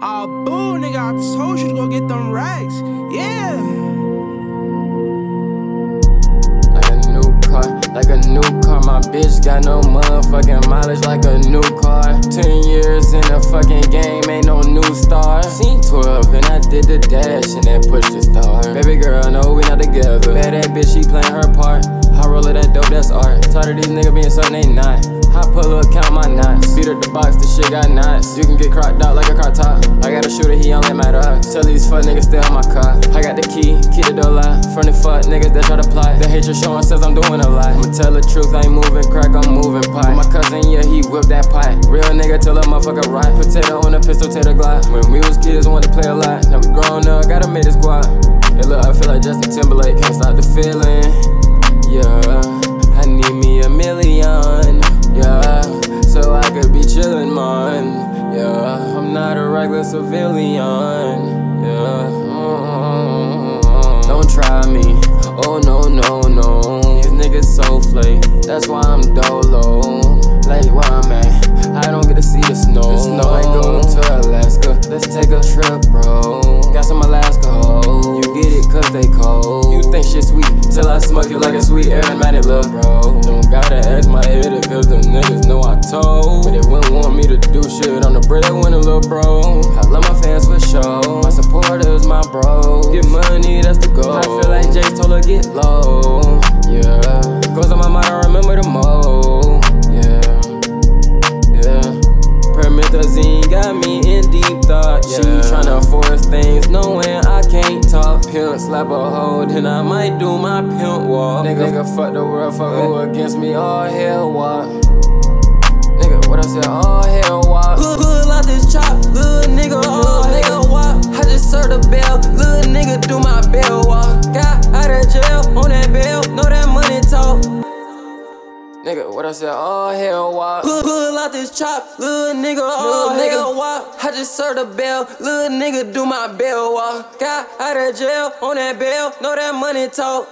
Ah, boo, nigga, I told you to go get them racks. Yeah. Like a new car, like a new car. My bitch got no motherfucking mileage like a new car. Ten years in the fucking game, ain't no new star. Seen 12 and I did the dash and then pushed the star. Baby girl, no, we not together. Bad that bitch, she playing her part. I roll it that dope, that's art. Tired of these niggas being something they not. Knots. Beat up the box, the shit got knots. You can get cropped out like a car top. I got a shooter, he on let my dog. Tell these fuck niggas stay on my car. I got the key, keep the door locked. Front the fuck niggas that try to plot. The hatred showing says I'm doing a lot. I'ma tell the truth, I ain't moving crack, I'm moving pot. My cousin, yeah, he whipped that pot. Real nigga tell a motherfucker right. Potato on a pistol, the glock. When we was kids, wanted to play a lot. Now we grown up, gotta make this squad. Yeah, look, I feel like Justin Timberlake, can't stop the feeling. Yeah, man. Yeah, I'm not a regular civilian. Yeah, don't try me. Oh no no no, these niggas so flake. That's why I'm dolo. Like where I'm at, I don't get to see the snow. The snow ain't going to Alaska. Let's take a trip, bro. Got some Alaska hoes. You get it cause they cold. You think shit sweet till I smoke you like a sweet aromatic, lil' bro. Don't gotta ask shit on the breadwinner, lil' bro. I love my fans for sure. My supporters, my bro. Get money, that's the goal. I feel like Jay told her get low. Yeah. Goes on my mind, I remember the mo. Yeah. Yeah. Promethazine got me in deep thought. She tryna force things, knowing I can't talk. Pimp slap a hoe, then I might do my pimp walk. Nigga, nigga fuck the world, fuck who against me, all hell walk. Nigga, what I said, all hell walk. Pull, pull out this chop, little nigga, oh nigga walk. I just served a bell, little nigga do my bell walk. Got out of jail on that bail, know that money talk. Nigga, what I said, all hell walk. Pull, pull out this chop, little nigga, oh nigga walk. I just served a bell, little nigga do my bell walk. Got out of jail on that bail, know that money talk.